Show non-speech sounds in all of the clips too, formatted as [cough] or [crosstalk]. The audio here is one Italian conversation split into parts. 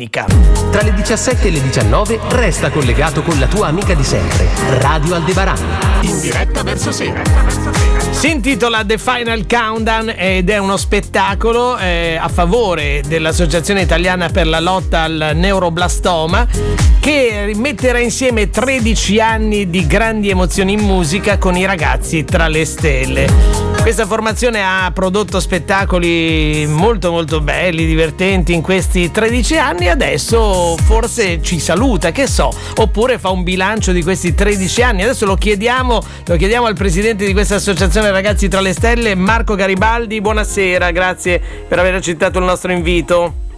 domenica. Tra le 17 e le 19 resta collegato con la tua amica di sempre, Radio Aldebaran. In diretta verso sera. Si intitola The Final Countdown ed è uno spettacolo eh, a favore dell'Associazione Italiana per la lotta al neuroblastoma che metterà insieme 13 anni di grandi emozioni in musica con i ragazzi tra le stelle. Questa formazione ha prodotto spettacoli molto molto belli, divertenti in questi 13 anni adesso forse ci saluta, che so, oppure fa un bilancio di questi 13 anni. Adesso lo chiediamo, lo chiediamo al presidente di questa associazione Ragazzi tra le Stelle, Marco Garibaldi. Buonasera, grazie per aver accettato il nostro invito.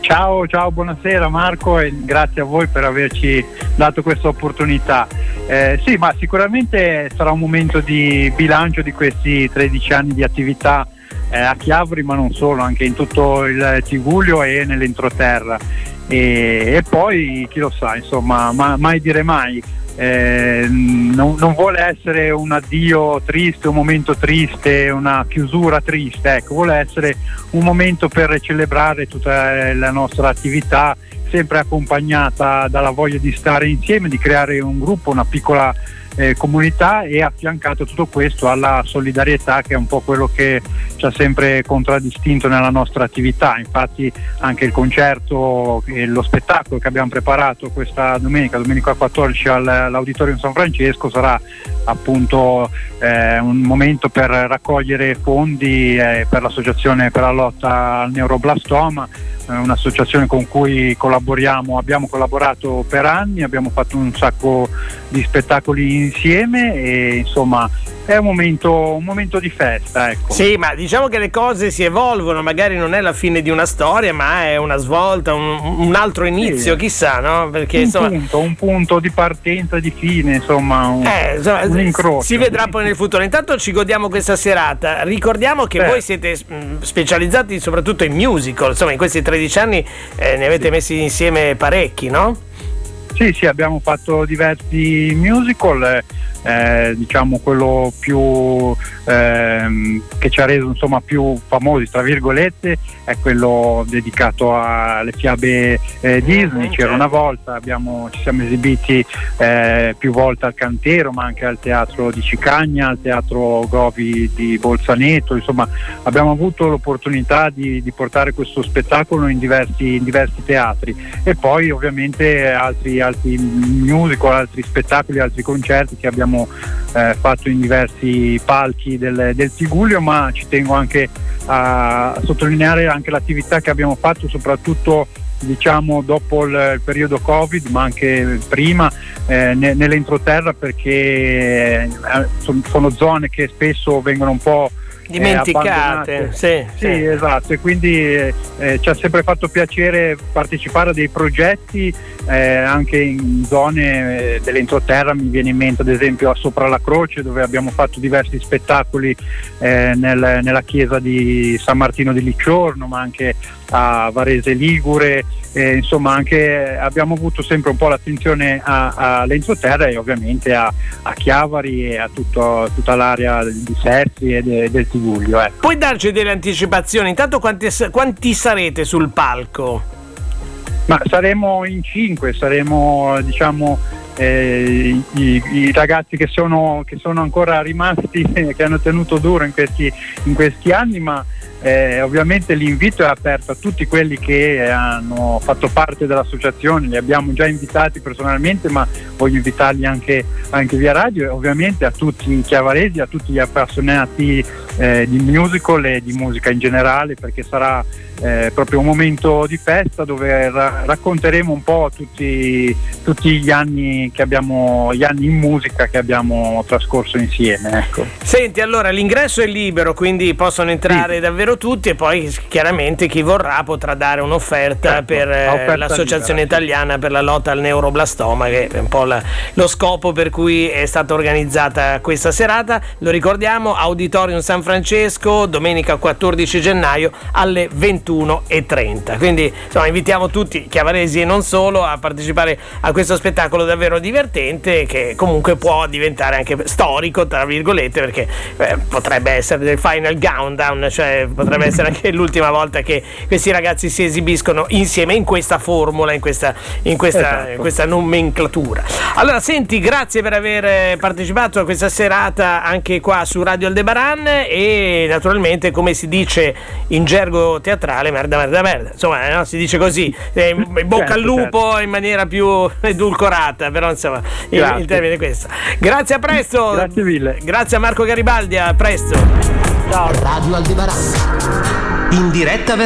Ciao, ciao, buonasera Marco e grazie a voi per averci dato questa opportunità. Eh, sì, ma sicuramente sarà un momento di bilancio di questi 13 anni di attività eh, a Chiavri, ma non solo, anche in tutto il Tigulio e nell'entroterra. E, e poi chi lo sa, insomma, ma, mai dire mai eh, non, non, vuole essere un addio triste, un momento triste, una chiusura triste, ecco, vuole essere un momento per celebrare tutta la nostra attività, sempre accompagnata dalla voglia di stare insieme, di creare un gruppo, una piccola eh, comunità e affiancato tutto questo alla solidarietà che è un po' quello che ci ha sempre contraddistinto nella nostra attività. Infatti anche il concerto e lo spettacolo che abbiamo preparato questa domenica, domenica 14 all'Auditorium San Francesco sarà appunto eh, un momento per raccogliere fondi eh, per l'associazione per la lotta al neuroblastoma un'associazione con cui collaboriamo, abbiamo collaborato per anni, abbiamo fatto un sacco di spettacoli insieme e insomma è un momento, un momento, di festa. Ecco. Sì, ma diciamo che le cose si evolvono, magari non è la fine di una storia, ma è una svolta, un, un altro inizio, sì. chissà, no? Perché, un, insomma, punto, un punto di partenza, di fine, insomma, un, eh, insomma, un incrocio. Si vedrà poi nel futuro. Intanto ci godiamo questa serata. Ricordiamo che Beh. voi siete mm, specializzati soprattutto in musical, insomma, in questi 13 anni eh, ne avete sì. messi insieme parecchi, no? Sì, sì, abbiamo fatto diversi musical. Eh eh, diciamo quello più ehm, che ci ha reso insomma più famosi tra virgolette è quello dedicato alle fiabe eh, Disney. C'era una volta abbiamo, ci siamo esibiti eh, più volte al Cantero ma anche al teatro di Cicagna al teatro Govi di Bolzaneto. Insomma abbiamo avuto l'opportunità di, di portare questo spettacolo in diversi, in diversi, teatri. E poi ovviamente altri, altri musical altri spettacoli altri concerti che abbiamo abbiamo eh, fatto in diversi palchi del, del Tigulio, ma ci tengo anche a sottolineare anche l'attività che abbiamo fatto soprattutto diciamo dopo il, il, periodo Covid ma anche prima eh, ne, nell'entroterra perché eh, sono zone che spesso vengono un po' dimenticate. Sì, sì, sì, esatto, e quindi eh, ci ha sempre fatto piacere partecipare a dei progetti eh, anche in zone eh, dell'entroterra, mi viene in mente ad esempio a Sopra la Croce dove abbiamo fatto diversi spettacoli eh, nel, nella chiesa di San Martino di Licciorno, ma anche a Varese Ligure, eh, insomma anche abbiamo avuto sempre un po' l'attenzione all'entroterra e ovviamente a, a Chiavari e a tutto, tutta l'area di Serzi e de, del Tiguglio. Ecco. Puoi darci delle anticipazioni? Intanto quanti, quanti sarete sul palco? Ma saremo in cinque, saremo diciamo eh, i, i, ragazzi che sono, che sono, ancora rimasti, [laughs] che hanno tenuto duro in questi, in questi anni, ma eh, ovviamente l'invito è aperto a tutti quelli che hanno fatto parte dell'associazione, li abbiamo già invitati personalmente, ma voglio invitarli anche, anche via radio e ovviamente a tutti i chiavaresi, a tutti gli appassionati eh, di musical e di musica in generale, perché sarà eh, proprio un momento di festa dove ra- racconteremo un po' tutti, tutti gli anni che abbiamo, gli anni in musica che abbiamo trascorso insieme. Ecco. Senti, allora l'ingresso è libero, quindi possono entrare sì. davvero tutti e poi chiaramente chi vorrà potrà dare un'offerta certo, per eh, l'Associazione libera, Italiana per la lotta al neuroblastoma, che è un po' la, lo scopo per cui è stata organizzata questa serata. Lo ricordiamo, Auditorium San Francesco, domenica 14 gennaio alle 21.30. Quindi insomma, invitiamo tutti, chiavaresi e non solo, a partecipare a questo spettacolo davvero divertente che comunque può diventare anche storico, tra virgolette, perché eh, potrebbe essere del final countdown, cioè potrebbe essere anche l'ultima volta che questi ragazzi si esibiscono insieme in questa formula, in questa, in questa, esatto. in questa nomenclatura. Allora, senti, grazie per aver partecipato a questa serata anche qua su Radio Aldebaran e naturalmente come si dice in gergo teatrale, merda, merda, merda. Insomma, no? si dice così, eh, [laughs] bocca certo, al lupo certo. in maniera più [laughs] edulcorata, però insomma, il, il, termine è questo. Grazie, a presto. Grazie mille. Grazie a Marco Garibaldi, a presto. Ciao. Radio Aldebaran. In diretta